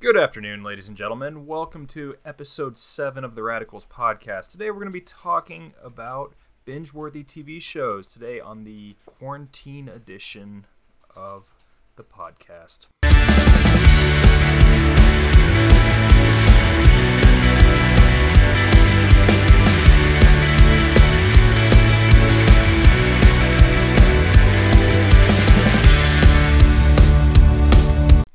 Good afternoon, ladies and gentlemen. Welcome to episode 7 of the Radicals podcast. Today we're going to be talking about binge worthy TV shows today on the quarantine edition of the podcast.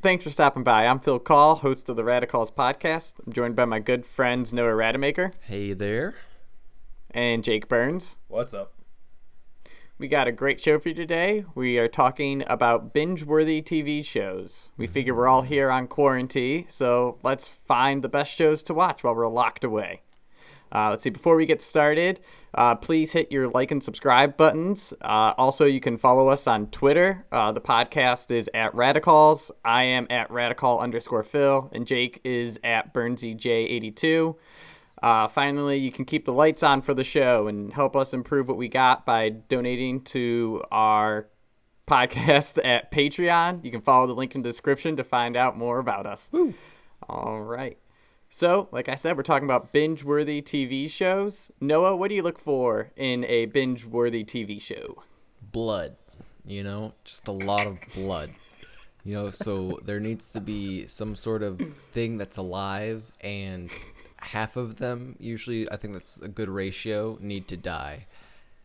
Thanks for stopping by. I'm Phil Call, host of the Radicals podcast. I'm joined by my good friends Noah Rademacher Hey there. and Jake Burns. What's up? We got a great show for you today. We are talking about binge-worthy TV shows. We figure we're all here on quarantine, so let's find the best shows to watch while we're locked away. Uh, let's see. Before we get started, uh, please hit your like and subscribe buttons. Uh, also, you can follow us on Twitter. Uh, the podcast is at Radicals. I am at Radical underscore Phil, and Jake is at BurnseyJ82. Uh, finally, you can keep the lights on for the show and help us improve what we got by donating to our podcast at Patreon. You can follow the link in the description to find out more about us. All right. So, like I said, we're talking about binge worthy TV shows. Noah, what do you look for in a binge worthy TV show? Blood. You know, just a lot of blood. You know, so there needs to be some sort of thing that's alive, and half of them, usually, I think that's a good ratio, need to die.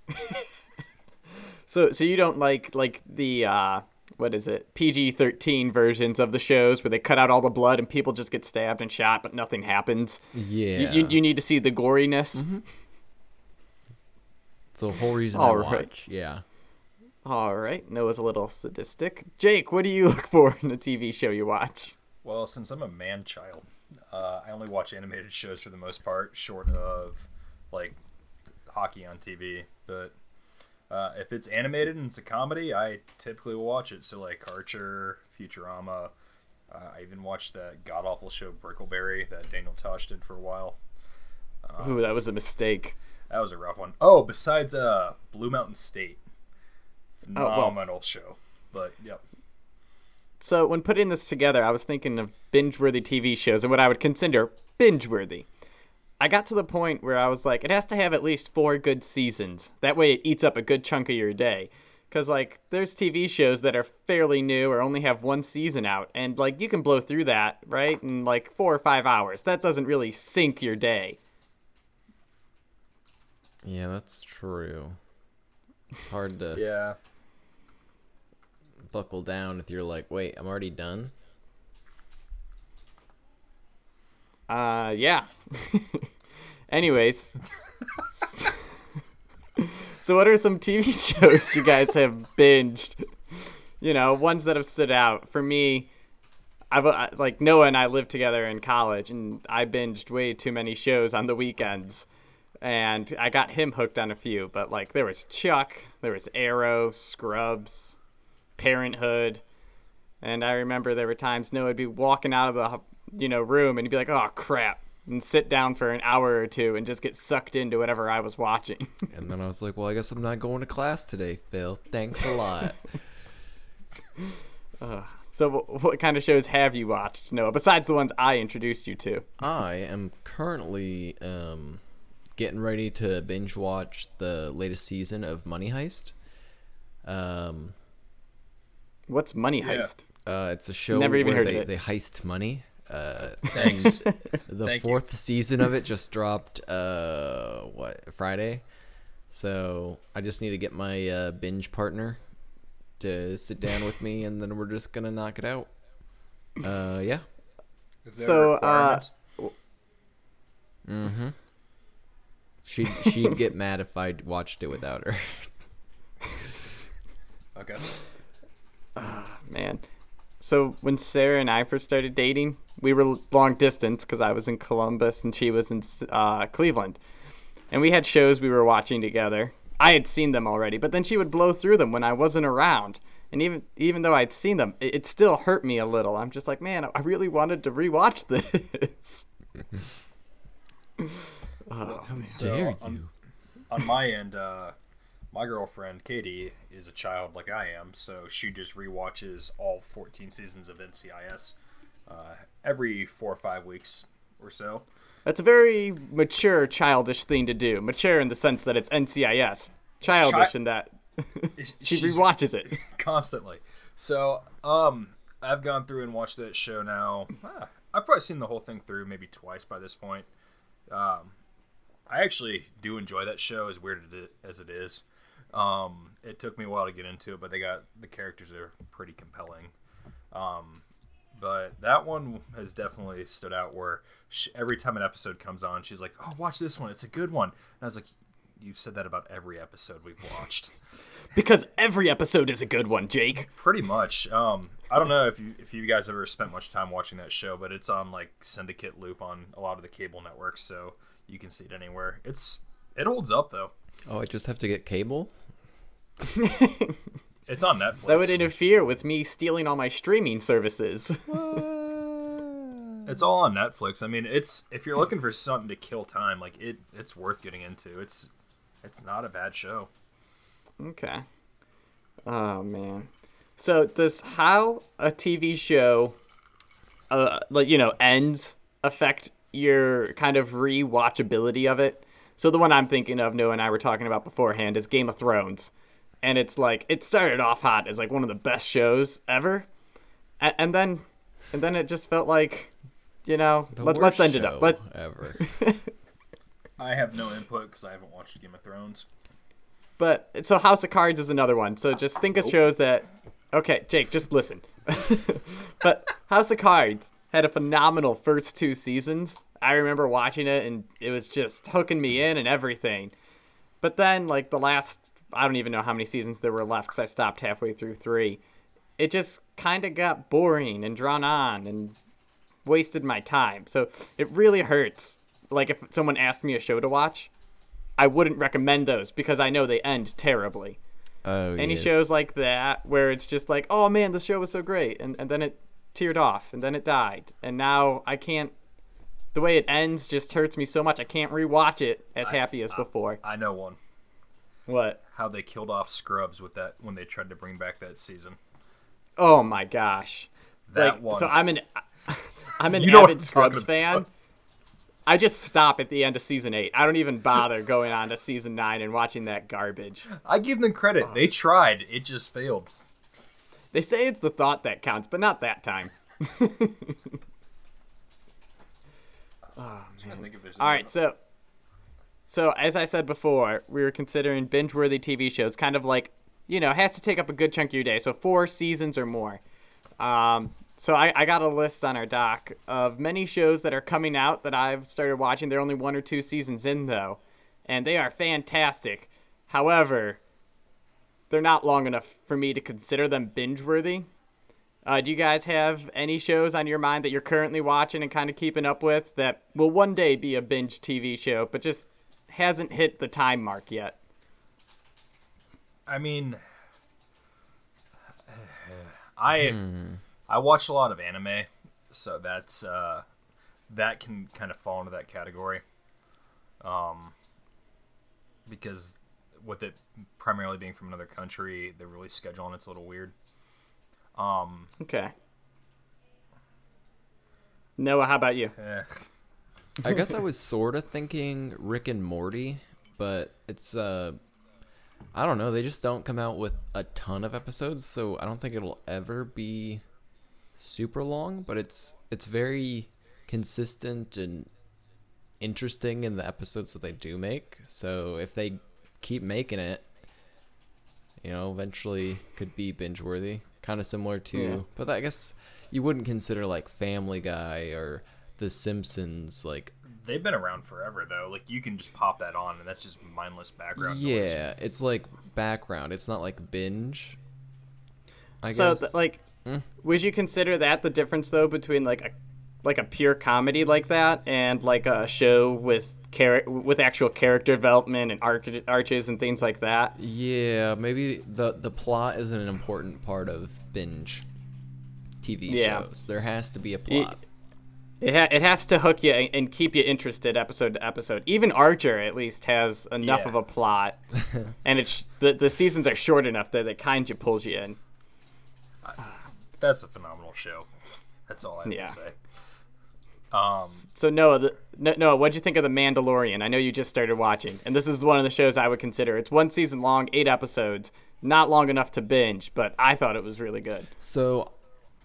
So, so you don't like like the uh, what is it PG thirteen versions of the shows where they cut out all the blood and people just get stabbed and shot, but nothing happens. Yeah. You, you, you need to see the goriness. It's the whole reason All I right. watch. Yeah. All right, Noah's a little sadistic. Jake, what do you look for in a TV show you watch? Well, since I'm a man child, uh, I only watch animated shows for the most part, short of like hockey on TV. But uh, if it's animated and it's a comedy, I typically will watch it. So like Archer, Futurama. Uh, I even watched that god awful show Brickleberry that Daniel Tosh did for a while. Ooh, that was a mistake. That was a rough one. Oh, besides uh, Blue Mountain State, Oh, well. phenomenal show. But yep. So when putting this together, I was thinking of binge-worthy TV shows and what I would consider binge-worthy. I got to the point where I was like, it has to have at least four good seasons. That way, it eats up a good chunk of your day. Because like, there's TV shows that are fairly new or only have one season out, and like, you can blow through that right in like four or five hours. That doesn't really sink your day. Yeah, that's true. It's hard to Yeah. buckle down if you're like, wait, I'm already done. Uh, yeah. Anyways. so, what are some TV shows you guys have binged? You know, ones that have stood out. For me, I've I- like Noah and I lived together in college, and I binged way too many shows on the weekends. And I got him hooked on a few, but like there was Chuck, there was Arrow, Scrubs, Parenthood, and I remember there were times Noah would be walking out of the you know room and he'd be like, "Oh crap," and sit down for an hour or two and just get sucked into whatever I was watching. And then I was like, well, I guess I'm not going to class today, Phil. Thanks a lot. so, what kind of shows have you watched, Noah? Besides the ones I introduced you to. I am currently um, getting ready to binge watch the latest season of Money Heist. Um, What's Money Yeah. Heist? uh, it's a show Never even where heard of they, it. they heist money. Uh, Thanks. the Thank you. fourth season of it just dropped. Uh, what Friday? So I just need to get my uh, binge partner to sit down with me, and then we're just gonna knock it out. Uh, yeah. Is there So, uh, requirement? Mm-hmm. She'd she'd get mad if I watched it without her. okay. Ah man. So when Sarah and I first started dating, we were long distance because I was in Columbus and she was in uh, Cleveland, and we had shows we were watching together. I had seen them already, but then she would blow through them when I wasn't around. And even even though I'd seen them, it, it still hurt me a little. I'm just like, man, I really wanted to rewatch this. oh, man. So, Dare on- you? on my end, uh, my girlfriend Katie is a child like I am, so she just rewatches all 14 seasons of NCIS. uh, every four or five weeks or so. That's a very mature, childish thing to do. Mature in the sense that it's NCIS. Childish Chi- in that she rewatches it. constantly. So, um, I've gone through and watched that show now. ah, I've probably seen the whole thing through maybe twice by this point. Um, I actually do enjoy that show, as weird as it- as it is. Um, it took me a while to get into it, but they got the characters are pretty compelling. Um, but that one has definitely stood out. Where she, every time an episode comes on, she's like, "Oh, watch this one. It's a good one." And I was like, "You've said that about every episode we've watched." Because every episode is a good one, Jake. Pretty much. Um, I don't know if you if you guys ever spent much time watching that show, but it's on like syndicate loop on a lot of the cable networks, so you can see it anywhere. It's it holds up though. Oh, I just have to get cable. It's on Netflix. That would interfere with me stealing all my streaming services. it's all on Netflix. I mean, it's if you're looking for something to kill time, like it, it's worth getting into. It's it's not a bad show. okay. Oh man. So does how a TV show, uh, like you know, ends affect your kind of rewatchability of it? So the one I'm thinking of, Noah and I were talking about beforehand, is Game of Thrones, and it's like it started off hot as like one of the best shows ever, and, and then, and then it just felt like, you know, The let, let's worst end it up. show Let ever. I have no input because I haven't watched Game of Thrones. But so House of Cards is another one. So just think of shows that. Okay, Jake, just listen. but House of Cards had a phenomenal first two seasons. I remember watching it and it was just hooking me in and everything. But then, like the last, I don't even know how many seasons there were left because I stopped halfway through three. It just kind of got boring and drawn on and wasted my time. So it really hurts. Like if someone asked me a show to watch, I wouldn't recommend those because I know they end terribly. Oh, Any yes. shows like that where it's just like, oh man, this show was so great, and, and then it teared off, and then it died, and now I can't. The way it ends just hurts me so much. I can't rewatch it as happy as before. I know one. What? How they killed off Scrubs with that when they tried to bring back that season. Oh my gosh. That like, one. So I'm an I'm an You know avid Scrubs fan. I just stop at the end of season eight. I don't even bother going on to season nine and watching that garbage. I give them credit. They um, tried. It just failed. They say it's the thought that counts, but not that time. I think if there's All so so as I said before, we were considering binge-worthy TV shows, kind of like you know has to take up a good chunk of your day, so four seasons or more. Um, so I, I got a list on our doc of many shows that are coming out that I've started watching. They're only one or two seasons in though, and they are fantastic. However, they're not long enough for me to consider them binge-worthy. Uh, do you guys have any shows on your mind that you're currently watching and kind of keeping up with that will one day be a binge TV show, but just hasn't hit the time mark yet? I mean, I I watch a lot of anime, so that's uh, that can kind of fall into that category. Um, because with it primarily being from another country, the release schedule and it's a little weird. Um, Okay. Noah, how about you? eh, I guess I was sort of thinking Rick and Morty, but it's uh I don't know, they just don't come out with a ton of episodes, so I don't think it'll ever be super long, but it's it's very consistent and interesting in the episodes that they do make. So if they keep making it, you know, eventually could be binge worthy. Kind of similar to Yeah. but I guess you wouldn't consider like Family Guy or The Simpsons like they've been around forever though. Like you can just pop that on, and that's just mindless background noise. Yeah, it's like background. It's not like binge. I so, guess. th- like, Hmm? would you consider that the difference though between like a like a pure comedy like that and like a show with char- with actual character development and arch- arches and things like that? yeah, maybe the the plot isn't an important part of binge TV Yeah. shows. There has to be a plot. It, ha- it has to hook you and, and keep you interested episode to episode. Even Archer at least has enough Yeah. of a plot, and it's the the seasons are short enough that it kind of pulls you in. That's a phenomenal show. That's all I have Yeah. to say. Um, So Noah, the, Noah, what'd you think of the Mandalorian? I know you just started watching, and this is one of the shows I would consider. It's one season long, eight episodes, not long enough to binge, but I thought it was really good. So,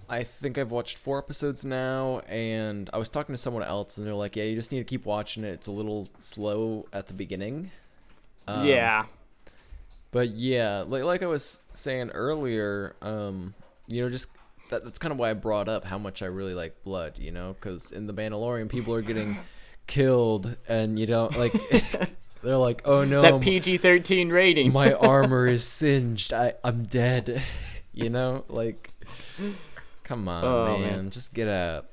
I think I've watched four episodes now, and I was talking to someone else, and they're like, "Yeah, you just need to keep watching it. It's a little slow at the beginning." Um, yeah, But yeah, like like I was saying earlier, um, you know, just that, that's kind of why I brought up how much I really like blood, you know, because in the Mandalorian, people are getting killed, and you don't like. they're like, "Oh no, that PG thirteen rating. my armor is singed. I I'm dead." you know, like, come on, Oh, man. man. just get up.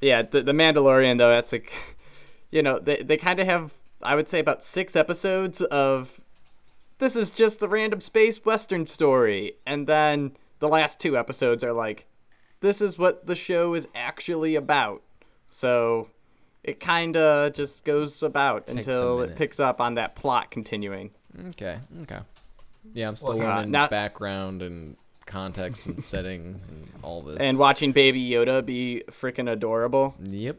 yeah, the, the Mandalorian though, that's like, you know, they they kind of have, I would say, about six episodes of. This is just a random space western story, and then the last two episodes are like, this is what the show is actually about. So, it kind of just goes about Takes until it picks up on that plot continuing. Okay, okay. Yeah, I'm still Well, uh, learning now- background and context and setting and all this. And watching Baby Yoda be freaking adorable. yep.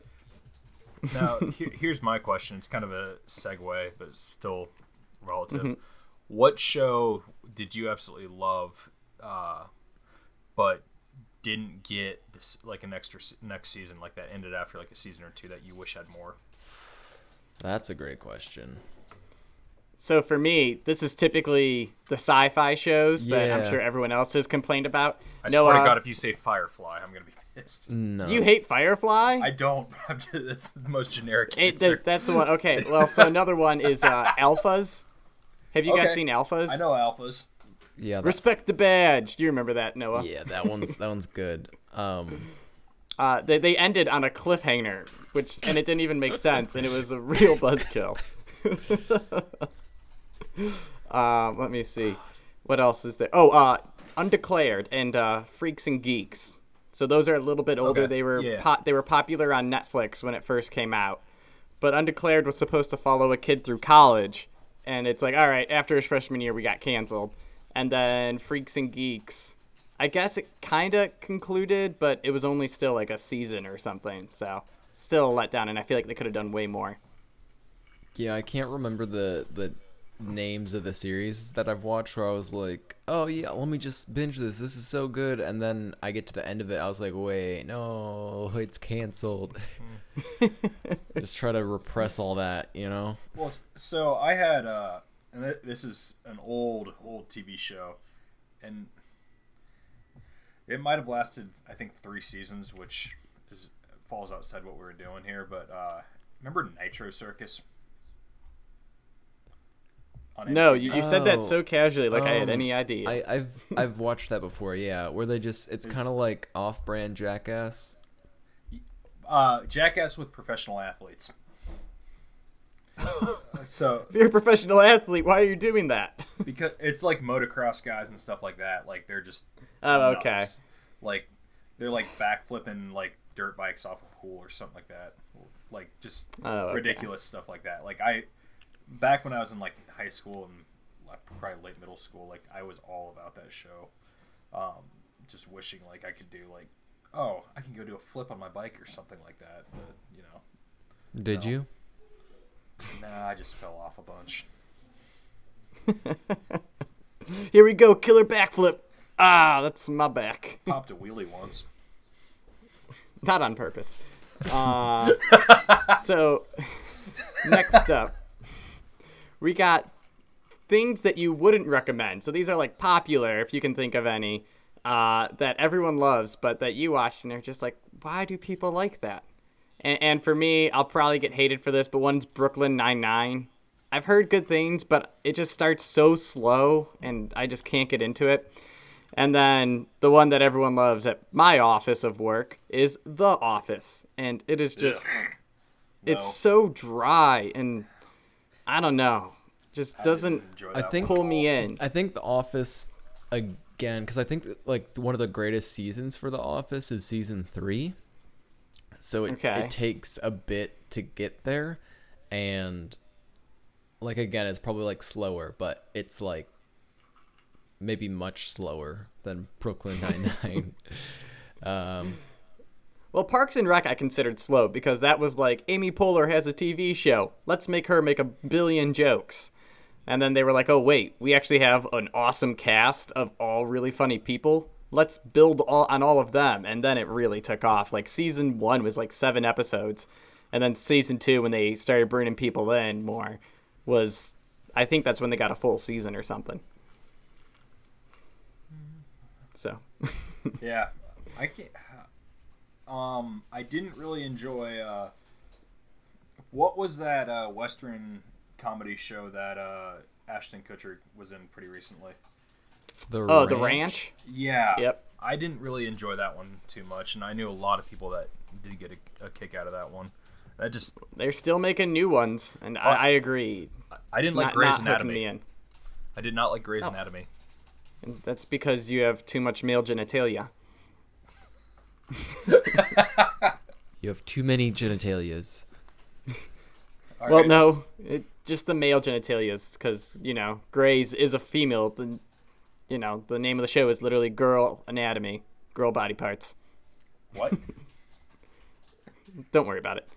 now, here, here's my question. It's kind of a segue, but still relative. Mm-hmm. What show did you absolutely love, uh, but didn't get this like an extra next season, like that ended after like a season or two that you wish had more? That's a great question. So for me, this is typically the sci-fi shows that I'm sure everyone else has complained about. I no, swear uh, to God, if you say Firefly, I'm gonna be pissed. No. you hate Firefly? I don't. I'm just, that's the most generic It- answer. th- that's the one. Okay, well, so another one is uh, Alphas. Have you guys seen Alphas? I know alphas. yeah. That, Respect the badge. Do you remember that, Noah? yeah, that one's that one's good. Um, Uh, they they ended on a cliffhanger, which and it didn't even make sense, and it was a real buzzkill. Um, let me see, what else is there? Oh, uh, Undeclared and uh, Freaks and Geeks. So those are a little bit older. Okay, They were yeah. po- they were popular on Netflix when it first came out, but Undeclared was supposed to follow a kid through college, and it's like, all right, after his freshman year, we got canceled, and then Freaks and Geeks. I guess it kind of concluded, but it was only still like a season or something. So still a letdown, and I feel like they could have done way more. yeah, I can't remember the the names of the series that I've watched where I was like, oh yeah, let me just binge this. This is so good, and then I get to the end of it, I was like, wait, no, it's canceled. just try to repress all that, you know. Well, so I had, uh, and th- this is an old, old TV show, and it might have lasted, I think, three seasons, which is falls outside what we were doing here. But uh, remember Nitro Circus? On No, MTV? you, you said that so casually, like I had um, any idea. I, I've I've watched that before, yeah, where they just it's It's- kind of like off-brand Jackass. uh, Jackass with professional athletes. so if you're a professional athlete, why are you doing that? because it's like motocross guys and stuff like that. Like they're just Oh, okay. Like they're like backflipping like dirt bikes off a pool or something like that. Like just Oh, okay. ridiculous stuff like that. Like I back when I was in like high school and like, probably late middle school, like I was all about that show. Um, just wishing like I could do like oh I can go do a flip on my bike or something like that. But you know, Did No. you? nah, I just fell off a bunch. Here we go, killer backflip. Ah, that's my back. Popped a wheelie once. Not on purpose. Uh, so, next up, we got things that you wouldn't recommend. So these are like popular, if you can think of any, uh, that everyone loves, but that you watch and they're just like, why do people like that? And, and for me, I'll probably get hated for this, but one's Brooklyn Nine Nine. I've heard good things, but it just starts so slow, and I just can't get into it. And then the one that everyone loves at my office of work is The Office, and it is just it's No. so dry and I don't know, just doesn't enjoy I think- pull me in. I think The Office again because I think like one of the greatest seasons for The Office is season three. So it Okay. it takes a bit to get there, and like again, it's probably like slower, but it's like maybe much slower than Brooklyn Nine Nine. um, Well, Parks and Rec I considered slow because that was like Amy Poehler has a TV show. Let's make her make a billion jokes. And then they were like, "Oh wait, we actually have an awesome cast of all really funny people. Let's build all on all of them." And then it really took off. Like season 1 was like 7 episodes. And then season 2 when they started bringing people in more was I think that's when they got a full season or something. So, yeah, I can't. Um, I didn't really enjoy. Uh, what was that uh, Western comedy show that uh, Ashton Kutcher was in pretty recently? The oh, the ranch. Yeah. Yep. I didn't really enjoy that one too much, and I knew a lot of people that did get a, a kick out of that one. That just They're still making new ones, and I, I agree. I didn't like not, Grey's not Anatomy. me in. I did not like Grey's Oh. Anatomy. And that's because you have too much male genitalia. You have too many genitalias. All well, right. no, it, just the male genitalias, because you know, Grey's is a female. The, you know, the name of the show is literally Girl Anatomy, Girl Body Parts. What? Don't worry about it.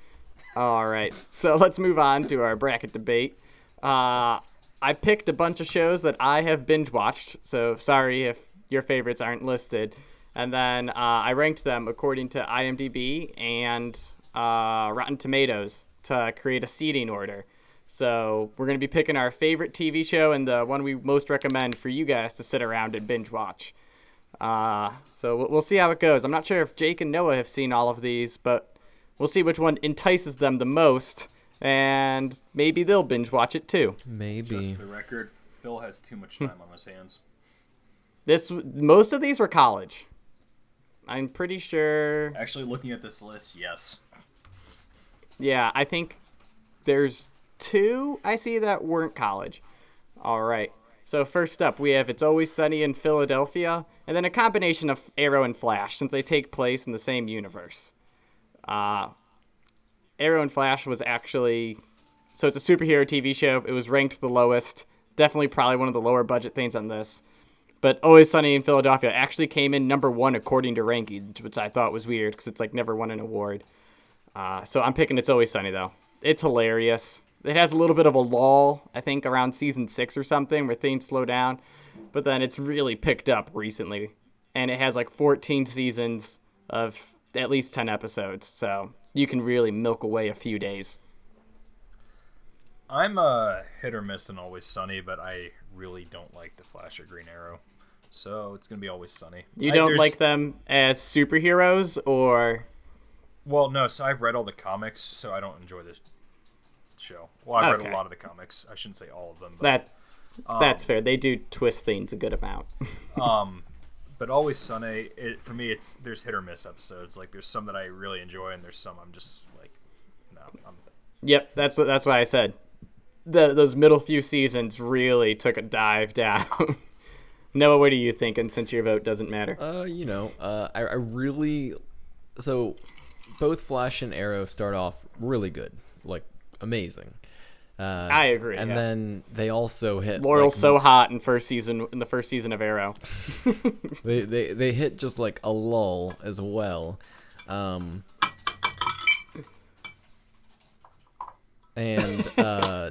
All right, so let's move on to our bracket debate. Uh, I picked a bunch of shows that I have binge watched, so sorry if your favorites aren't listed. And then uh, I ranked them according to IMDb and uh, Rotten Tomatoes to create a seeding order. So we're going to be picking our favorite TV show and the one we most recommend for you guys to sit around and binge watch. Uh, so we'll- we'll see how it goes. I'm not sure if Jake and Noah have seen all of these, but we'll see which one entices them the most, and maybe they'll binge watch it too. Maybe. Just for the record, Phil has too much time on his hands. This most of these were college. I'm pretty sure. Actually, looking at this list, yes. Yeah, I think there's two I see that weren't college. All right. So first up, we have It's Always Sunny in Philadelphia, and then a combination of Arrow and Flash, since they take place in the same universe. Uh, Arrow and Flash was actually so it's a superhero TV show. It was ranked the lowest, definitely probably one of the lower budget things on this. But Always Sunny in Philadelphia actually came in number one according to rankings, which I thought was weird because it's like never won an award. Uh, so I'm picking It's Always Sunny though. It's hilarious. It has a little bit of a lull, I think, around season six or something, where things slow down. But then it's really picked up recently, and it has like 14 seasons of at least 10 episodes. So you can really milk away a few days. I'm a hit or miss and always sunny, but I really don't like the Flash or Green Arrow, so it's gonna be always sunny. You don't there's- like them as superheroes, or Well, no. So I've read all the comics, so I don't enjoy this show. Well, I've read a lot of the comics. I shouldn't say all of them, but that? That's fair. They do twist things a good amount. um, but always sunny. It, for me, it's there's hit or miss episodes. Like there's some that I really enjoy, and there's some I'm just like, no, I'm Yep, that's what that's why I said the those middle few seasons really took a dive down. Noah, what are you thinking? Since your vote doesn't matter. Uh, you know, uh, I, I really so both Flash and Arrow start off really good, like amazing. Uh, I agree, And yeah. then they also hit Laurel's like, so hot in first season in the first season of Arrow. they, they they hit just like a lull as well. Um, and uh,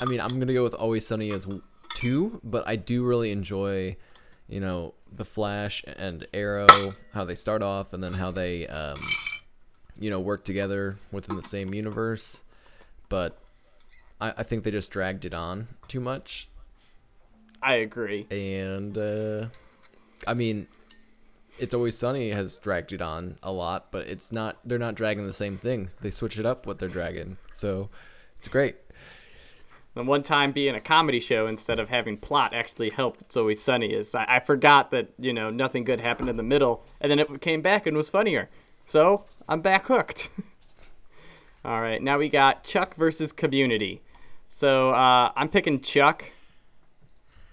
I mean, I'm gonna go with Always Sunny as two, but I do really enjoy, you know, the Flash and Arrow, how they start off, and then how they, um, you know, work together within the same universe. But I, I think they just dragged it on too much I agree. and uh, I mean, it's always sunny has dragged it on a lot, but it's not. They're not dragging the same thing. They switch it up what they're dragging, so it's great. The one time being a comedy show instead of having plot actually helped. It's always sunny. Is I, I forgot that you know nothing good happened in the middle, and then it came back and was funnier. So I'm back hooked. All right, now we got Chuck versus Community. So uh, I'm picking Chuck.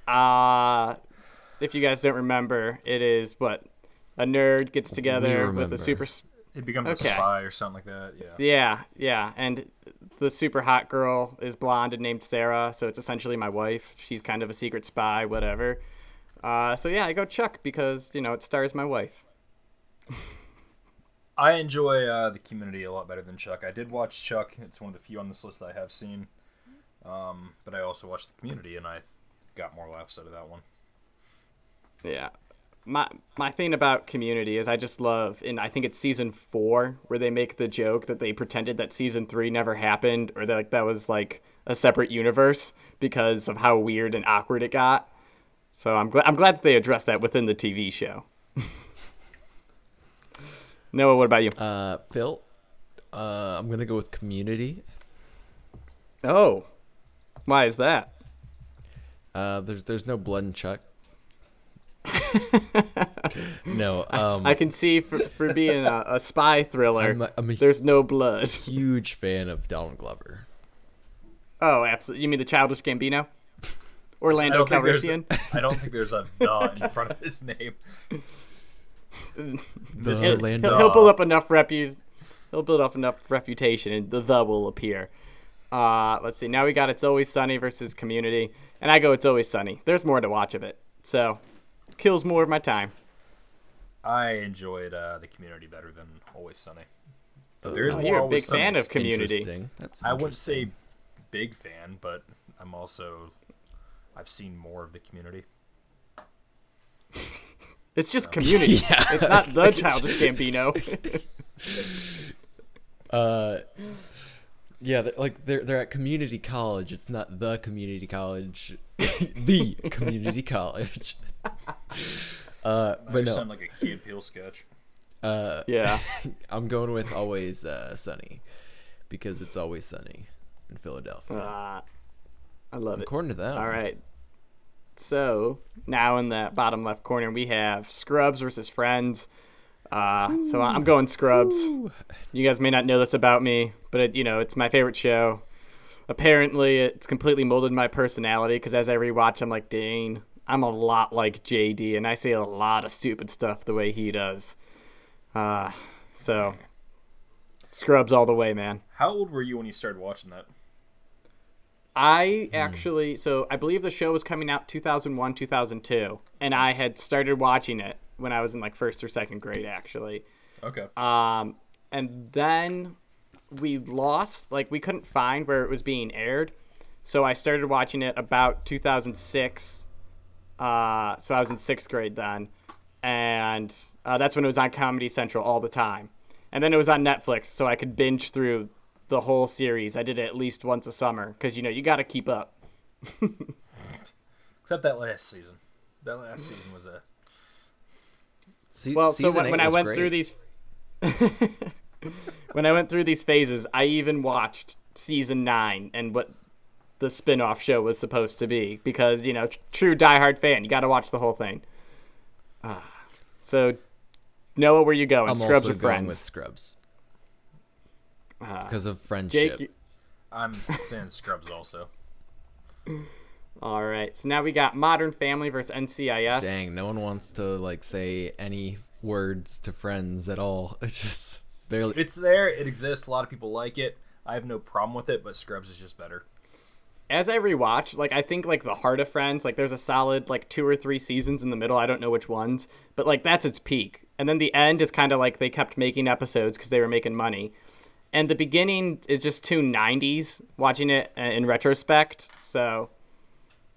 Uh, if you guys don't remember, it is what a nerd gets together with a super. s- It becomes Okay. a spy or something like that. Yeah. Yeah, yeah, and the super hot girl is blonde and named Sarah, so it's essentially my wife. She's kind of a secret spy, whatever. Uh, so yeah, I go Chuck because you know it stars my wife. I enjoy uh, the Community a lot better than Chuck. I did watch Chuck. It's one of the few on this list that I have seen. Um, but I also watched the Community, and I got more laughs out of that one. Yeah. My my thing about Community is I just love, and I think it's season four where they make the joke that they pretended that season three never happened, or that like that was like a separate universe because of how weird and awkward it got. So I'm glad I'm glad that they addressed that within the TV show. Noah, what about you? Uh, Phil, uh, I'm gonna go with Community. Oh, why is that? Uh, there's there's no blood in Chuck. no, um, I can see for, for being a, a spy thriller, I'm a, I'm a there's no blood. huge fan of Donald Glover. Oh, absolutely. You mean the childish Gambino? Orlando don't, think there's Calrissian? I don't think there's a the in front of his name. The He'll, Orlando. he'll, he'll build up enough repu- He'll build up enough reputation, and the the will appear. Uh, let's see. Now we got It's Always Sunny versus Community, and I go It's Always Sunny. There's more to watch of it, so kills more of my time. I enjoyed uh, the Community better than Always Sunny. But there is Oh, more you're a big fan of Community. Interesting. That's I wouldn't say big fan, but I'm also I've seen more of the Community. It's just Community. Yeah. It's not the childish Gambino. Uh, yeah, they're, like they're they're at community college. It's not the community college, the community college. Uh, But but no, sound like a Key and Peele sketch. uh, yeah. I'm going with always uh, sunny because it's always sunny in Philadelphia. Uh, I love it. According to them. All right. So now in the bottom left corner we have Scrubs versus Friends. Uh, so I'm going Scrubs. You guys may not know this about me, but it, you know it's my favorite show. Apparently, it's completely molded my personality because as I rewatch, I'm like, dang, I'm a lot like JD, and I say a lot of stupid stuff the way he does. Uh, so Scrubs all the way, man. How old were you when you started watching that? I actually, so I believe the show was coming out 2001, 2002, and I had started watching it when I was in like first or second grade, actually. Okay. Um, and then we lost, like, we couldn't find where it was being aired. So I started watching it about 2006. Uh, so I was in sixth grade then. And uh, that's when it was on Comedy Central all the time. And then it was on Netflix, so I could binge through the whole series. I did it at least once a summer because, you know, you got to keep up. Except that last season. That last season was a. Se- Well, so when, when I went great. through these, when I went through these phases, I even watched season nine and what the spin-off show was supposed to be because you know, tr- true diehard fan, you got to watch the whole thing. Ah, so, Noah, where you going? I'm Scrubs also or going with Scrubs Ah, because of friendship. Jake, you- I'm saying Scrubs also. all right. So now we got Modern Family versus NCIS. Dang, no one wants to like say any words to friends at all. It's just barely. It's there. It exists. A lot of people like it. I have no problem with it, but Scrubs is just better. as I rewatch, like I think like the Heart of Friends, like there's a solid like two or three seasons in the middle. I don't know which ones, but like that's its peak. And then the end is kind of like they kept making episodes because they were making money. And the beginning is just too 90s watching it uh, in retrospect. So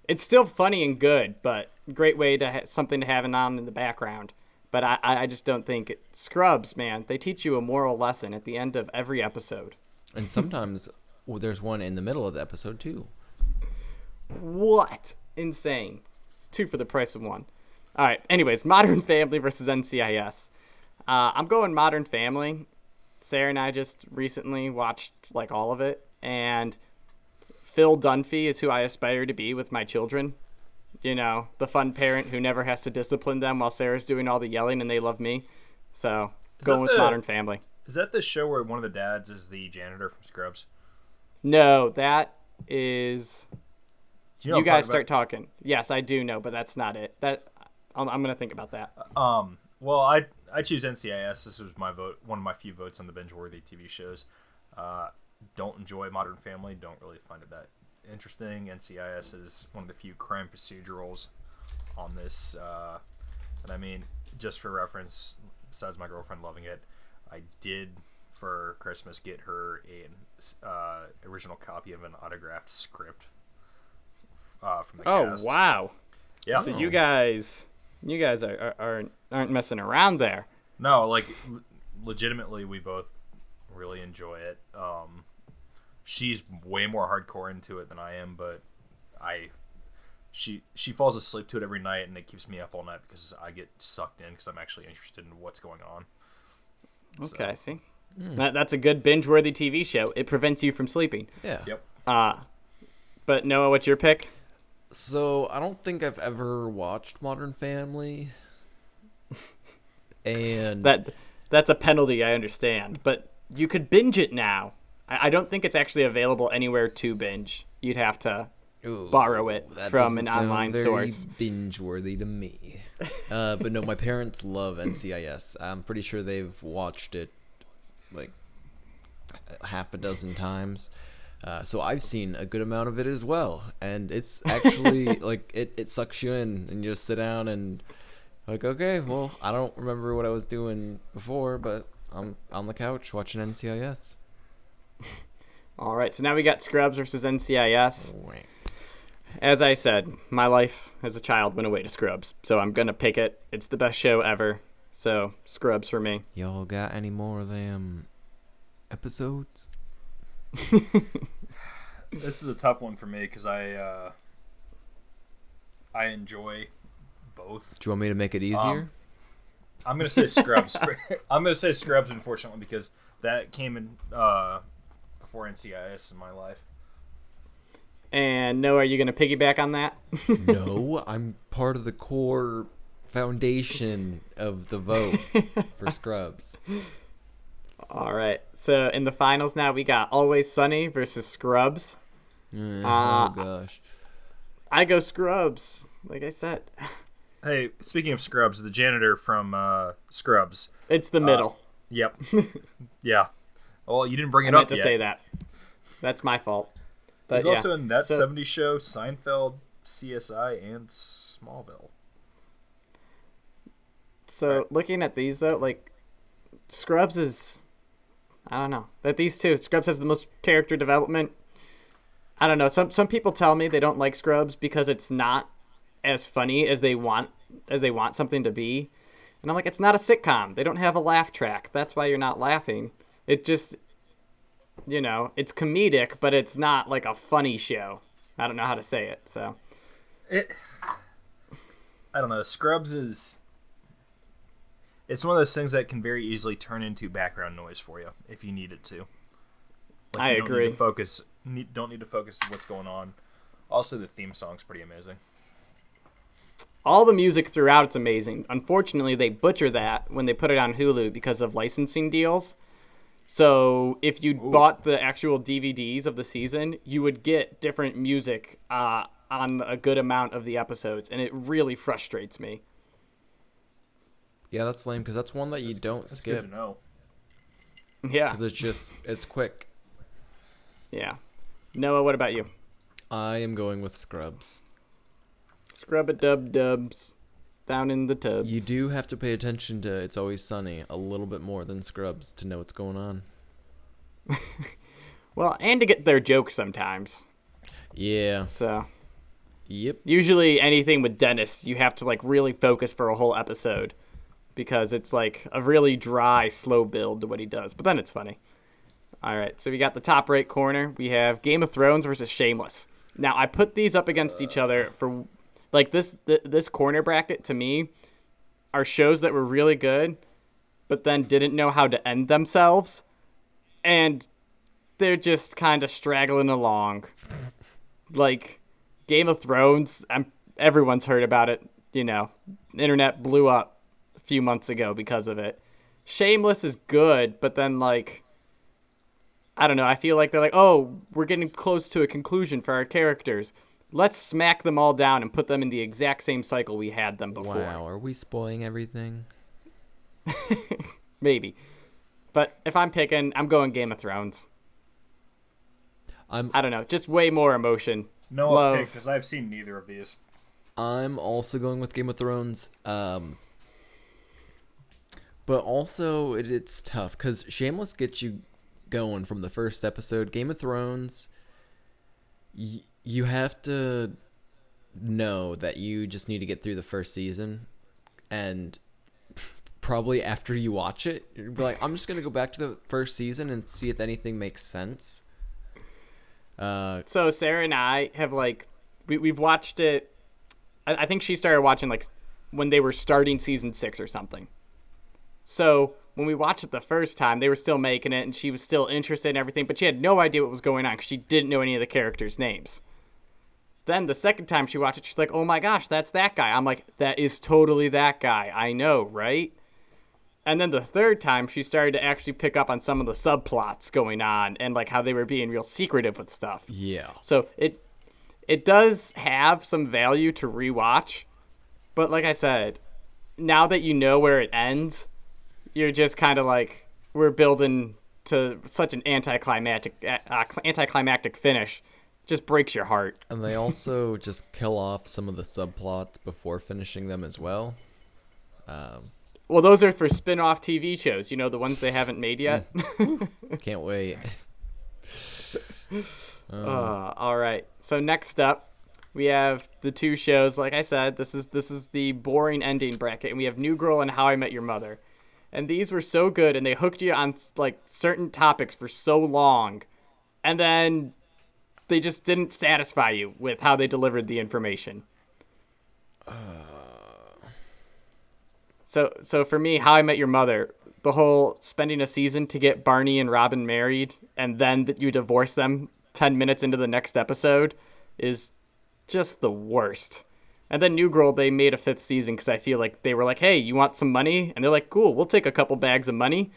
it's still funny and good, but great way to ha- something to have on in the background. But I, I I just don't think it, Scrubs, man. They teach you a moral lesson at the end of every episode. And sometimes well, there's one in the middle of the episode too. What? Insane. Two for the price of one. All right. Anyways, Modern Family versus NCIS. Uh, I'm going Modern Family. Sarah and I just recently watched like all of it, and Phil Dunphy is who I aspire to be with my children. You know, the fun parent who never has to discipline them while Sarah's doing all the yelling and they love me. So going with the- Modern Family. Is that the show where one of the dads is the janitor from Scrubs? No, that is you know you guys start talking. Yes, I do know, but that's not it. That I'm, I'm gonna think about that. Um. Well, I I choose NCIS. This was my vote. One of my few votes on the binge-worthy TV shows. Uh, don't enjoy Modern Family. Don't really find it that interesting. NCIS is one of the few crime procedurals on this. Uh, and I mean, just for reference, besides my girlfriend loving it, I did for Christmas get her a uh, original copy of an autographed script uh, from the Oh cast. wow! Yeah. So you guys, you guys are, are aren't aren't messing around there. No, like legitimately, we both really enjoy it. Um, she's way more hardcore into it than I am, but I she she falls asleep to it every night, and it keeps me up all night because I get sucked in because I'm actually interested in what's going on. Okay, see, that, that's a good binge-worthy TV show. It prevents you from sleeping. Yeah. Yep. Uh, but Noah, what's your pick? So I don't think I've ever watched Modern Family. And That that's a penalty, I understand, but you could binge it now. I, I don't think it's actually available anywhere to binge. You'd have to. Ooh, borrow it from an online source. Binge-worthy to me. Uh, but no, my parents love NCIS. I'm pretty sure they've watched it like half a dozen times. Uh, so I've seen a good amount of it as well, and it's actually like it, it sucks you in, and you just sit down and like, okay, well, I don't remember what I was doing before, but I'm on the couch watching NCIS. All right, so now we got Scrubs versus NCIS. As I said, my life as a child went away to Scrubs, so I'm gonna pick it. It's the best show ever. So Scrubs for me. Y'all got any more of them episodes? This is a tough one for me because I uh, I enjoy both. Do you want me to make it easier? Um, I'm gonna say Scrubs. I'm gonna say Scrubs, unfortunately, because that came in uh, before NCIS in my life. And no, are you gonna piggyback on that? no, I'm part of the core foundation of the vote for Scrubs. All right. So in the finals now, we got Always Sunny versus Scrubs. Uh, oh gosh. I go Scrubs. Like I said, Hey, speaking of Scrubs, the janitor from uh, Scrubs. it's the middle. Yep. yeah. Well, you didn't bring I it meant up to yet. say that. That's my fault. But He's yeah. also in that So- 70s show, Seinfeld, CSI, and Smallville. So looking at these though, like Scrubs is, I don't know that these two Scrubs has the most character development. I don't know. Some some people tell me they don't like Scrubs because it's not as funny as they want as they want something to be, and I'm like, it's not a sitcom. They don't have a laugh track. That's why you're not laughing. It just, you know, it's comedic, but it's not like a funny show. I don't know how to say it. So It. I don't know. Scrubs is. It's one of those things that can very easily turn into background noise for you if you need it to. Like, I Need agree. to focus. Need, don't need to focus on what's going on. Also, the theme song's pretty amazing. all the music throughout it's amazing unfortunately they butcher that when they put it on hulu because of licensing deals so if you bought the actual dvds of the season you would get different music uh, on a good amount of the episodes and it really frustrates me Yeah, that's lame because that's one that you don't That's skip good to know. yeah because it's just it's quick. yeah noah what about you I am going with Scrubs. scrub a dub dubs down in the tubs You do have to pay attention to It's Always Sunny a little bit more than Scrubs to know what's going on. well and to get their jokes sometimes Yeah. so Yep. usually anything with Dennis, you have to like really focus for a whole episode because it's like a really dry, slow build to what he does. But then it's funny. All right, so we got the top right corner. We have Game of Thrones versus Shameless. Now I put these up against each other for like this th- this corner bracket to me are shows that were really good, but then didn't know how to end themselves, and they're just kind of straggling along. Like Game of Thrones, I'm everyone's heard about it. You know, internet blew up few months ago because of it. Shameless is good, but then like I don't know, I feel like they're like, "Oh, we're getting close to a conclusion for our characters. Let's smack them all down and put them in the exact same cycle we had them before." Wow, are we spoiling everything? Maybe. But if I'm picking, I'm going Game of Thrones. I'm I don't know, just way more emotion. No, Love. because I've seen neither of these. I'm also going with Game of Thrones. Um, but also it, it's tough because Shameless gets you going from the first episode. Game of Thrones, y- you have to know that you just need to get through the first season, and probably after you watch it, you'll be like, I'm just gonna go back to the first season and see if anything makes sense. Uh, So Sarah and I have like we we've watched it. I, I think she started watching like when they were starting season six or something. So when we watched it the first time, they were still making it, and she was still interested in everything, but she had no idea what was going on because she didn't know any of the characters' names. Then the second time she watched it, she's like, "Oh my gosh, that's that guy." I'm like, "That is totally that guy. I know, right?" And then the third time, she started to actually pick up on some of the subplots going on and like how they were being real secretive with stuff. yeah. So it it does have some value to rewatch, but like I said, now that you know where it ends, you're just kind of like we're building to such an anticlimactic uh, anticlimactic finish. Just breaks your heart. And they also just kill off some of the subplots before finishing them as well. Um, Well, those are for spin-off TV shows, you know, the ones they haven't made yet. can't wait. Uh, all right. So next up, we have the two shows. Like I said, this is this is the boring ending bracket, and we have New Girl and How I Met Your Mother. And these were so good, and they hooked you on like certain topics for so long, and then they just didn't satisfy you with how they delivered the information. So so for me, How I Met Your Mother, the whole spending a season to get Barney and Robin married, and then that you divorce them ten minutes into the next episode, is just the worst. And then New Girl, they made a fifth season because I feel like they were like, "Hey, you want some money?" And they're like, "Cool, we'll take a couple bags of money,"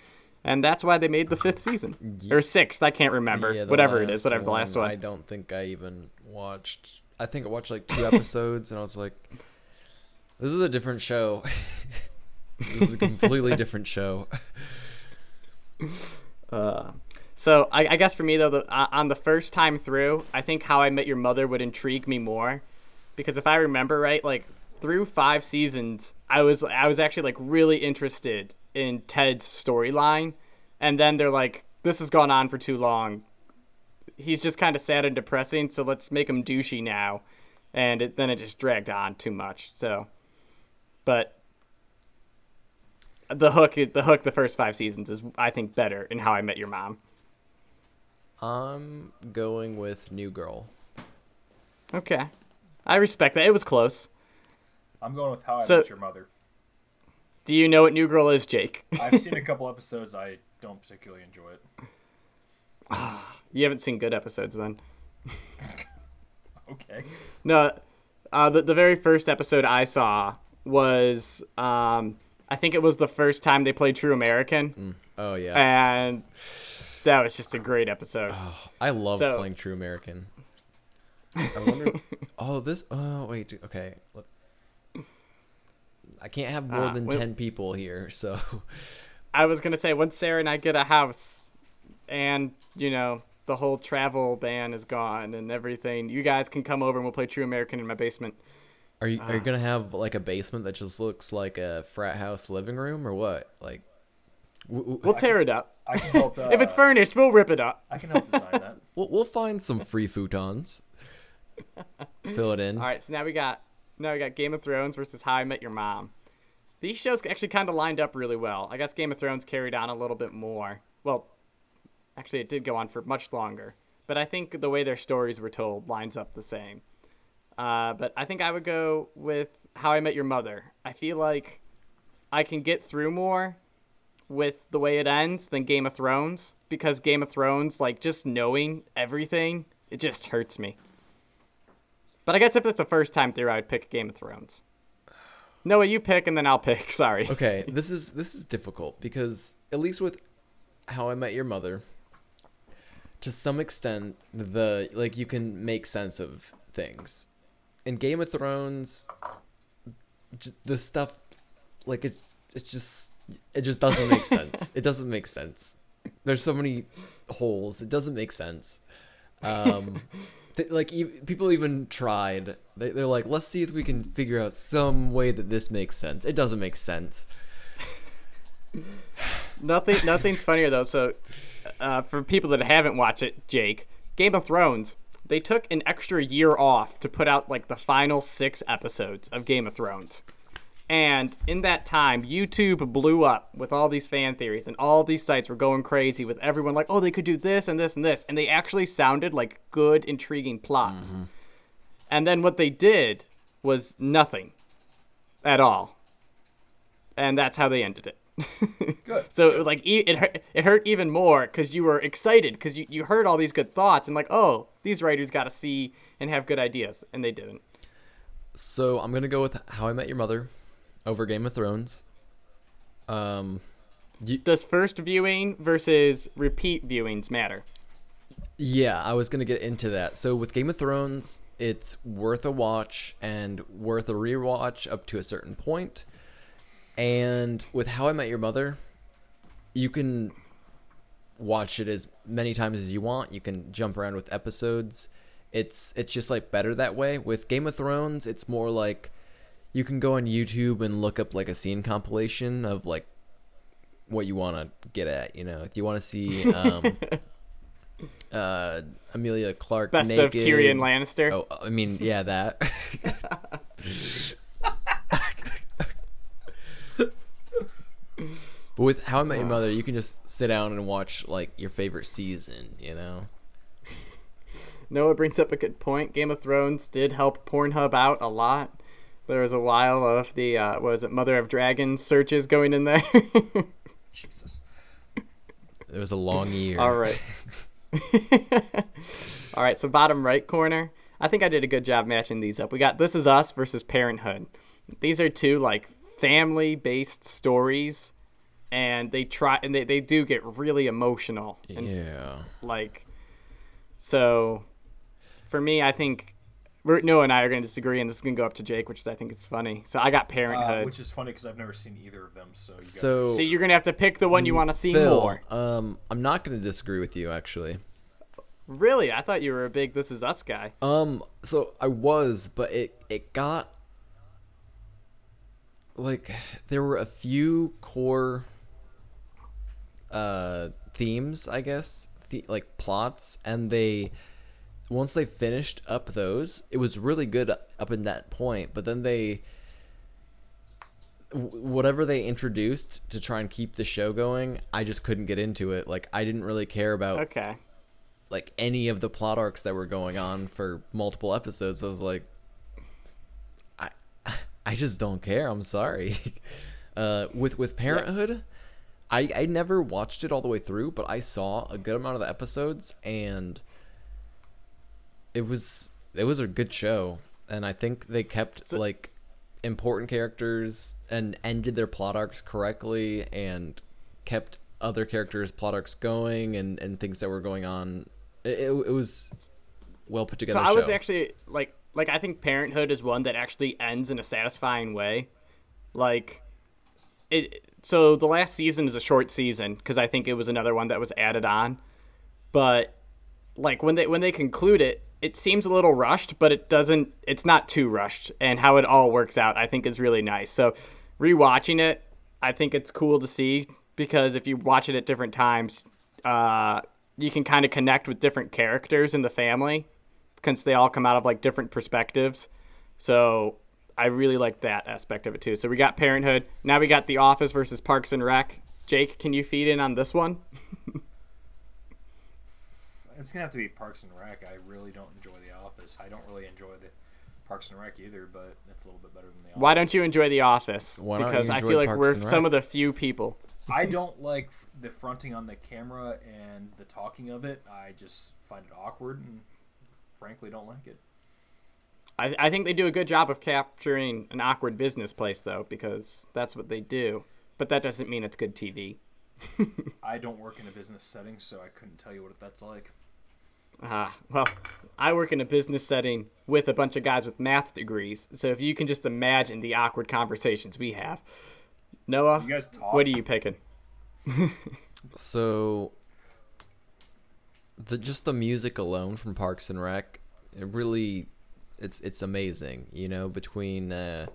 and that's why they made the fifth season or sixth. I can't remember. Yeah, whatever it is, whatever the last one. I don't think I even watched. I think I watched like two episodes, and I was like, "This is a different show. this is a completely different show." Uh, so I, I guess for me though, the, uh, on the first time through, I think How I Met Your Mother would intrigue me more, because if I remember right, like through five seasons, I was I was actually like really interested in Ted's storyline, and then they're like, this has gone on for too long. He's just kind of sad and depressing, so let's make him douchey now, and it, then it just dragged on too much. So, but the hook the hook the first five seasons is I think better in How I Met Your Mom. I'm going with New Girl. Okay. I respect that. It was close. I'm going with How I So- Met Your Mother. Do you know what New Girl is, Jake? I've seen a couple episodes. I don't particularly enjoy it. you haven't seen good episodes then. Okay. No, uh, the, the very first episode I saw was, um, I think it was the first time they played True American, Oh yeah, and that was just a great episode. I love so- playing True American. I wonder. oh, this. Oh wait. dude, Okay. Look. I can't have more Ah, than wait- ten people here, so I was gonna say once Sarah and I get a house, and you know the whole travel ban is gone and everything, you guys can come over and we'll play True American in my basement. Are you Ah. are you gonna have like a basement that just looks like a frat house living room or what? Like, w- w- We'll tear it up. I can help. Uh, If it's furnished, we'll rip it up. I can help design that. we'll we'll find some free futons. Fill it in. All right, so now we got now we got Game of Thrones versus How I Met Your Mom. These shows actually kind of lined up really well. I guess Game of Thrones carried on a little bit more. Well, actually, it did go on for much longer, but I think the way their stories were told lines up the same. Uh, but I think I would go with How I Met Your Mother. I feel like I can get through more with the way it ends than Game of Thrones because Game of Thrones, like just knowing everything, it just hurts me. But I guess if it's the first time through, I'd pick Game of Thrones. Noah, you pick and then I'll pick. Sorry. Okay, this is this is difficult because at least with How I Met Your Mother, to some extent, the like you can make sense of things. In Game of Thrones, j- the stuff like it's it's just it just doesn't make sense. It doesn't make sense. There's so many holes. It doesn't make sense. Um, th- like ev- people even tried. They, they're like, let's see if we can figure out some way that this makes sense. It doesn't make sense. Nothing, nothing's funnier though. So, uh, for people that haven't watched it, Jake, Game of Thrones, they took an extra year off to put out like the final six episodes of Game of Thrones. And in that time, YouTube blew up with all these fan theories, and all these sites were going crazy with everyone like, oh, they could do this and this and this. And they actually sounded like good, intriguing plots. Mm-hmm. And then what they did was nothing at all. And that's how they ended it. Good. So it was like it hurt, it hurt even more because you were excited because you, you heard all these good thoughts and like oh these writers got to see and have good ideas and they didn't. So I'm gonna go with How I Met Your Mother over Game of Thrones. Um, you, Does first viewing versus repeat viewings matter? yeah, I was gonna get into that. So with Game of Thrones, it's worth a watch and worth a rewatch up to a certain point. And with How I Met Your Mother, you can watch it as many times as you want. You can jump around with episodes. It's it's just like better that way. With Game of Thrones, it's more like you can go on YouTube and look up like a scene compilation of like what you want to get at. You know, if you want to see um, uh, Emilia Clarke Best naked. of Tyrion Lannister. Oh, I mean, yeah, that. but with How I Met Your Mother, you can just sit down and watch like your favorite season. You know. Noah brings up a good point. Game of Thrones did help Pornhub out a lot. There was a while of the uh, was it Mother of Dragons searches going in there. Jesus. It was a long year. All right. All right, so bottom right corner. I think I did a good job matching these up. We got This Is Us versus Parenthood. These are two like family-based stories and they try and they, they do get really emotional and Yeah. like so for me I think we're, Noah and I are going to disagree and this is going to go up to Jake, which is I think it's funny. So I got Uh, Parenthood. which is funny because I've never seen either of them. So you guys So so you're going to have to pick the one you want to see Phil, more. um, I'm not gonna disagree with you actually. Really? I thought you were a big This Is Us guy. Um, so I was, but it it got like there were a few core uh themes, I guess, the, like plots, and they once they finished up those, it was really good up in that point. But then they whatever they introduced to try and keep the show going, I just couldn't get into it. Like I didn't really care about Okay. like any of the plot arcs that were going on for multiple episodes. I was like, I, I just don't care. I'm sorry. Uh, with with Parenthood, I I never watched it all the way through, but I saw a good amount of the episodes, and it was it was a good show, and I think they kept So- like important characters and ended their plot arcs correctly, and kept other characters' plot arcs going, and and things that were going on. It, it, it was well put together. So I was actually like like I think Parenthood is one that actually ends in a satisfying way. Like it so the last season is a short season because I think it was another one that was added on. But like when they when they conclude it, it seems a little rushed, but it doesn't it's not too rushed and how it all works out I think is really nice. So rewatching it, I think it's cool to see because if you watch it at different times, uh you can kind of connect with different characters in the family since they all come out of like different perspectives. So I really like that aspect of it too. So we got Parenthood. Now we got The Office versus Parks and Rec. Jake, can you feed in on this one? It's gonna have to be Parks and Rec. I really don't enjoy The Office. I don't really enjoy the Parks and Rec either, but it's a little bit better than The Office. Why don't you enjoy The Office? Why because I feel like Parks we're some of the few people. I don't like the fronting on the camera and the talking of it. I just find it awkward and frankly don't like it. I, I think they do a good job of capturing an awkward business place though, because that's what they do. But that doesn't mean it's good TV. I don't work in a business setting, so I couldn't tell you what that's like. Ah, well, I work in a business setting with a bunch of guys with math degrees, so if you can just imagine the awkward conversations we have. Noah, You guys talk. what are you picking? So the just the music alone from Parks and Rec, it really it's it's amazing, you know, between uh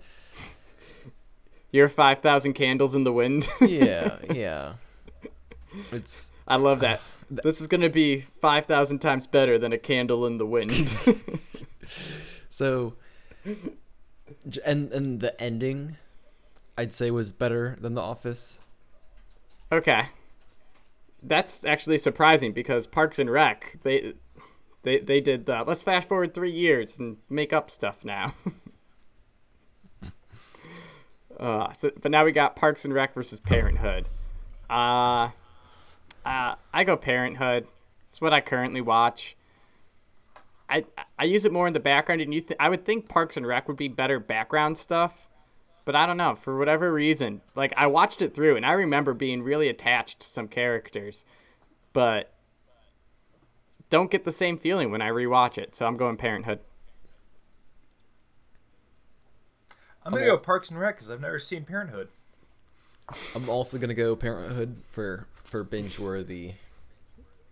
Your five thousand candles in the wind. Yeah, yeah. It's I love that. This is gonna be five thousand times better than a candle in the wind. so and and the ending I'd say was better than The Office. okay, that's actually surprising because Parks and Rec they they they did the let's fast forward three years and make up stuff now. uh, so, but now we got Parks and Rec versus Parenthood. Uh, uh, I go Parenthood. It's what I currently watch. I I use it more in the background, and you th- I would think Parks and Rec would be better background stuff, but I don't know for whatever reason. Like I watched it through, and I remember being really attached to some characters, but don't get the same feeling when I rewatch it. So I'm going Parenthood. I'm gonna Okay. go Parks and Rec because I've never seen Parenthood. I'm also gonna go Parenthood for for binge worthy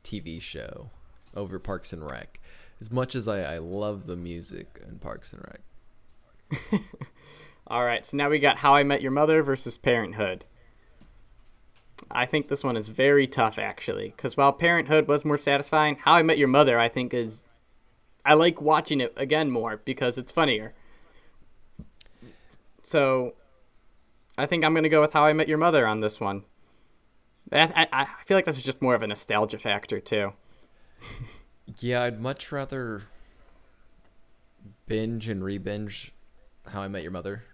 TV show over Parks and Rec. As much as I, I love the music in Parks and Rec. All right, so now we got How I Met Your Mother versus Parenthood. I think this one is very tough, actually, because while Parenthood was more satisfying, How I Met Your Mother, I think, is. I like watching it again more because it's funnier. So, I think I'm going to go with How I Met Your Mother on this one. I, I, I feel like this is just more of a nostalgia factor, too. Yeah, I'd much rather binge and re-binge How I Met Your Mother.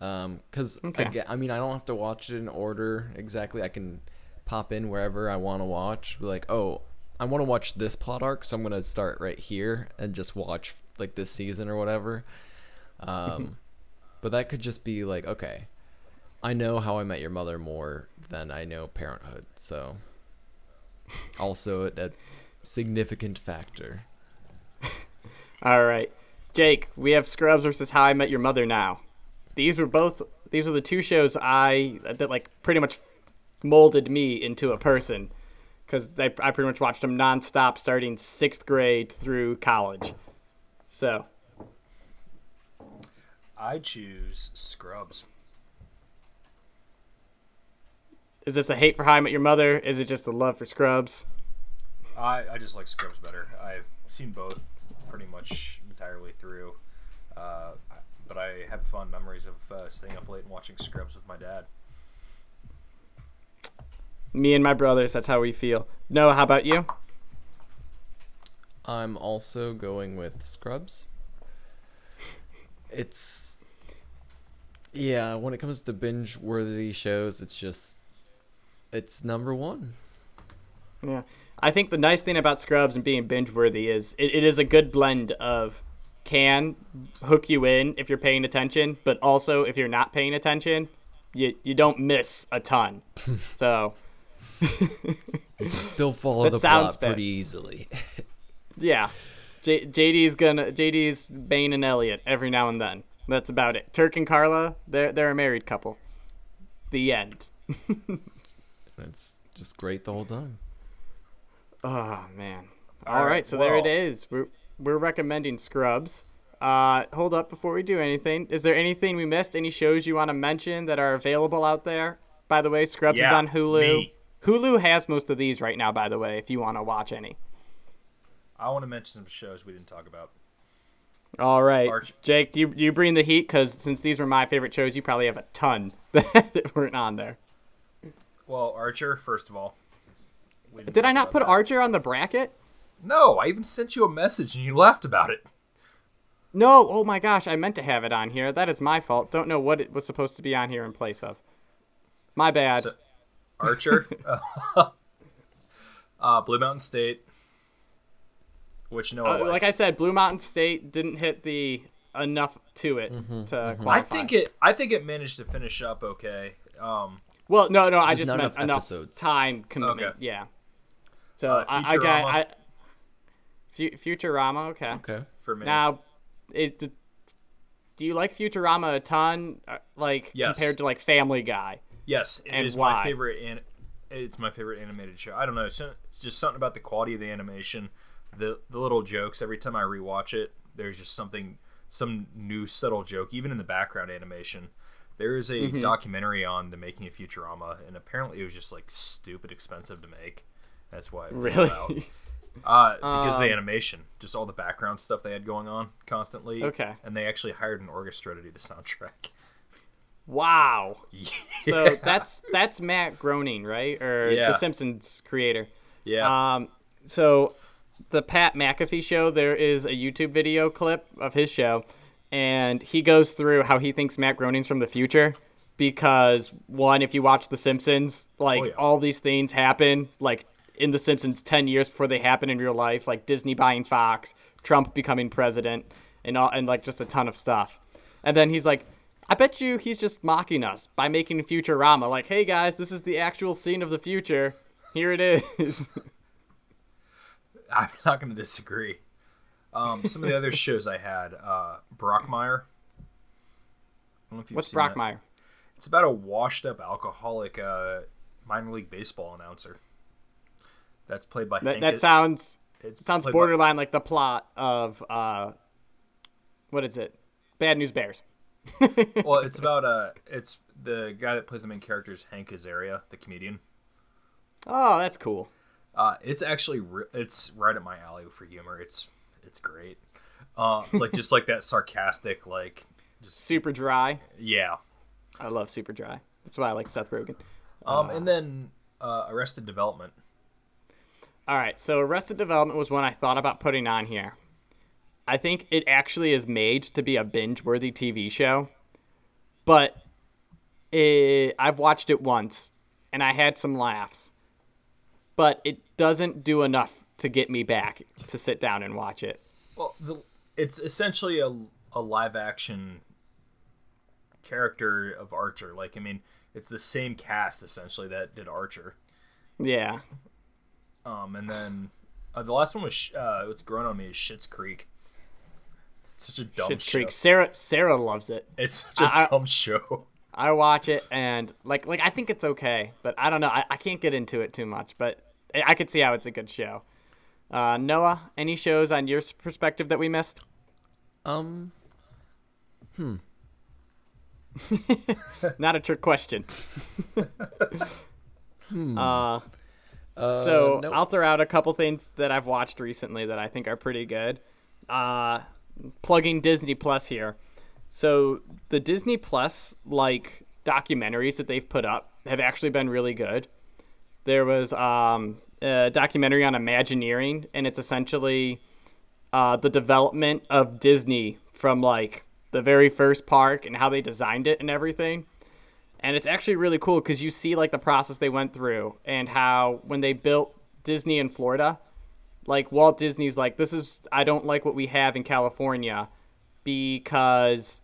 Um, cause Okay. I, I mean, I don't have to watch it in order exactly. I can pop in wherever I want to watch. Be like, oh, I want to watch this plot arc, so I'm gonna start right here and just watch like this season or whatever. Um, but that could just be like, okay, I know How I Met Your Mother more than I know Parenthood, so also a, a significant factor. All right, Jake, we have Scrubs versus How I Met Your Mother now. These were both these were the two shows I that like pretty much molded me into a person because I, I pretty much watched them nonstop starting sixth grade through college. So I choose Scrubs. Is this a hate for How I Met Your Mother? Is it just a love for Scrubs? I, I just like Scrubs better. I've seen both pretty much entirely through, uh, but I have fond memories of uh, staying up late and watching Scrubs with my dad. Me and my brothers, that's how we feel. Noah, how about you? I'm also going with Scrubs. It's yeah, when it comes to binge worthy shows, it's just it's number one. Yeah. I think the nice thing about Scrubs and being binge worthy is it, it is a good blend of can hook you in if you're paying attention, but also if you're not paying attention, you you don't miss a ton. so Still follow the plot bad. pretty easily. yeah. J- JD's gonna JD's Bane and Elliot every now and then. That's about it. Turk and Carla, they're they're a married couple. The end. it's just great the whole time. Oh man. All All right, right, so there it is. We're we're recommending Scrubs. Uh, hold up before we do anything. Is there anything we missed? Any shows you want to mention that are available out there? By the way, Scrubs is on Hulu. me. Hulu has most of these right now. By the way, if you want to watch any. I want to mention some shows we didn't talk about. All right, Arch- Jake, do you do you bring the heat? Because since these were my favorite shows, you probably have a ton that weren't on there. Well, Archer, first of all. Didn't I not put that. Archer on the bracket? No, I even sent you a message and you laughed about it. No. Oh my gosh, I meant to have it on here. That is my fault. Don't know what it was supposed to be on here in place of. My bad. So- Archer, uh, uh, Blue Mountain State, which no, Uh, like I said, Blue Mountain State didn't hit the enough to it to qualify. I think it. I think it managed to finish up okay. Um, Well, no, no, I Just just not meant enough enough time commitment. Okay. Yeah. So Uh, I, I got Futurama. I. Futurama, okay. Okay. for me, Now, it, do you like Futurama a ton? Uh, Like Yes. compared to like Family Guy? yes, it is and my why? favorite. An- it's my favorite animated show. I don't know. It's, it's just something about the quality of the animation, the the little jokes. Every time I rewatch it, there's just something, some new subtle joke, even in the background animation, There is a documentary on the making of Futurama, and apparently it was just like stupid expensive to make. That's why it Really? out. Uh, because of the Um, animation, just all the background stuff they had going on constantly. Okay. And they actually hired an orchestra to do the soundtrack. Wow. Yeah. So that's that's Matt Groening, right? Or Yeah. the Simpsons creator. yeah. Um, so the Pat McAfee show, there is a YouTube video clip of his show, and he goes through how he thinks Matt Groening's from the future. Because one, if you watch The Simpsons, like Oh, yeah. all these things happen like in The Simpsons ten years before they happen in real life, like Disney buying Fox, Trump becoming president, and all and like just a ton of stuff. And then he's like, I bet you he's just mocking us by making Futurama. Like, hey guys, this is the actual scene of the future. Here it is. I'm not going to disagree. Um, some of the other shows I had, uh, Brockmire. I don't know if you've What's seen that. It's about a washed-up alcoholic uh, minor league baseball announcer. That's played by That, Hank. that sounds it's sounds played by- borderline like the plot of uh, what is it? Bad News Bears. well, it's about uh, it's the guy that plays the main character is Hank Azaria, the comedian. Oh, that's cool. Uh, it's actually re- it's right at my alley for humor. It's it's great. Uh, like just like that sarcastic, like just Super dry. yeah. I love super dry. That's why I like Seth Rogen. Um, and then uh, Arrested Development. All right, so Arrested Development was one I thought about putting on here. I think it actually is made to be a binge-worthy TV show, but it, I've watched it once and I had some laughs, but it doesn't do enough to get me back to sit down and watch it. Well, the, it's essentially a, a live action character of Archer. Like, I mean, it's the same cast essentially that did Archer. Yeah, Um, and then uh, the last one was uh, what's grown on me is Schitt's Creek. It's such a dumb Schitt's show. Creek. Sarah Sarah loves it. It's such a I- dumb show. I watch it and like like I think it's okay, but I don't know. I, I can't get into it too much, but I, I could see how it's a good show. Uh, Noah, any shows on your perspective that we missed? Um, hmm. Not a trick question. uh, uh, so nope. I'll throw out a couple things that I've watched recently that I think are pretty good. Uh, plugging Disney Plus here. So the Disney Plus like documentaries that they've put up have actually been really good. There was um, a documentary on Imagineering, and it's essentially uh, the development of Disney from like the very first park and how they designed it and everything. And it's actually really cool because you see like the process they went through and how when they built Disney in Florida, like Walt Disney's like, this is I don't like what we have in California because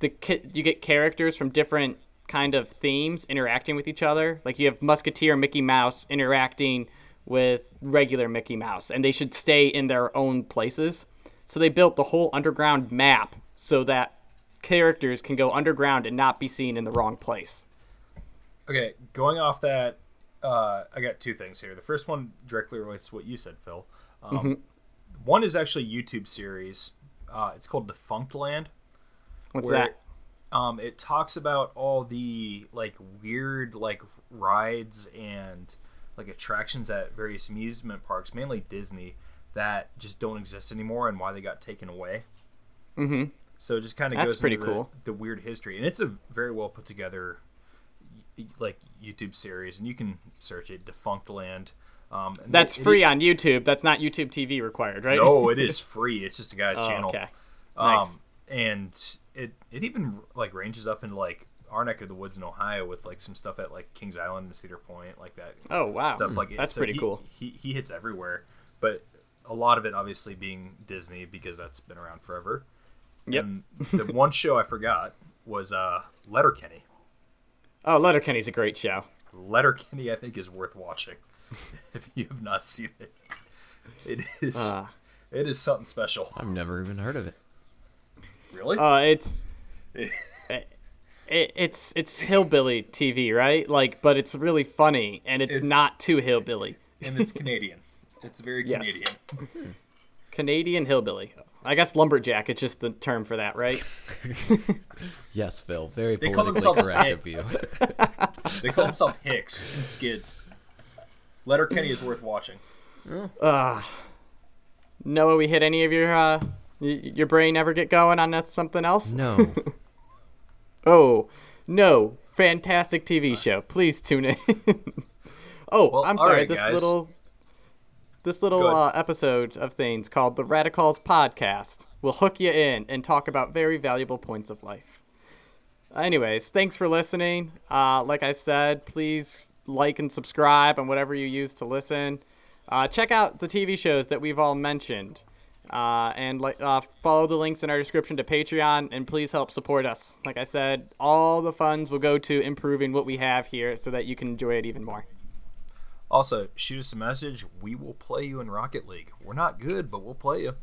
the you get characters from different kind of themes interacting with each other. Like you have Musketeer Mickey Mouse interacting with regular Mickey Mouse, and they should stay in their own places. So they built the whole underground map so that characters can go underground and not be seen in the wrong place. Okay, going off that, uh, I got two things here. The first one directly relates to what you said, Phil. Um, Mm-hmm. One is actually a YouTube series. Uh, it's called Defunctland. What's where, that? Um, it talks about all the like weird like rides and like attractions at various amusement parks, mainly Disney, that just don't exist anymore and why they got taken away. Mm-hmm. So it just kind of goes pretty into the- cool. the, weird history, and it's a very well put together like YouTube series, and you can search it, Defunctland. Um, and That's it- free It, on YouTube. That's not YouTube TV required, right? no, it is free. It's just a guy's Oh, channel. okay. Um, Nice. and it it even like ranges up into like our neck of the woods in Ohio with like some stuff at like Kings Island and Cedar Point, like that. Oh wow, stuff like that's So pretty he- cool. He he hits everywhere, but a lot of it obviously being Disney because that's been around forever. Yep. And the one show I forgot was uh Letterkenny. Oh, Letterkenny's a great show. Letterkenny, I think, is worth watching if you have not seen it. It is Uh, it is something special. I've never even heard of it. Really? uh, it's it, it's it's hillbilly TV, right? Like, but it's really funny, and it's, It's- not too hillbilly and it's Canadian. It's very Yes. Canadian. Canadian hillbilly. I guess lumberjack. It's just the term for that, right? Yes, Phil. Very They call politically themselves correct Hick. of you. They call themselves Hicks and Skids. Letterkenny is worth watching. Uh, Noah, we hit any of your uh, y- your brain ever get going on something else? No. Oh, no. Fantastic TV show. Please tune in. oh, Well, I'm sorry. right, this guys. little this little uh, episode of things called the Radicals Podcast will hook you in and talk about very valuable points of life. Anyways, thanks for listening. Uh, like I said, please like and subscribe on whatever you use to listen. Uh, check out the TV shows that we've all mentioned. Uh, and like uh, follow the links in our description to Patreon, and please help support us. Like I said, all the funds will go to improving what we have here, so that you can enjoy it even more. Also, shoot us a message. We will play you in Rocket League. We're not good, but we'll play you.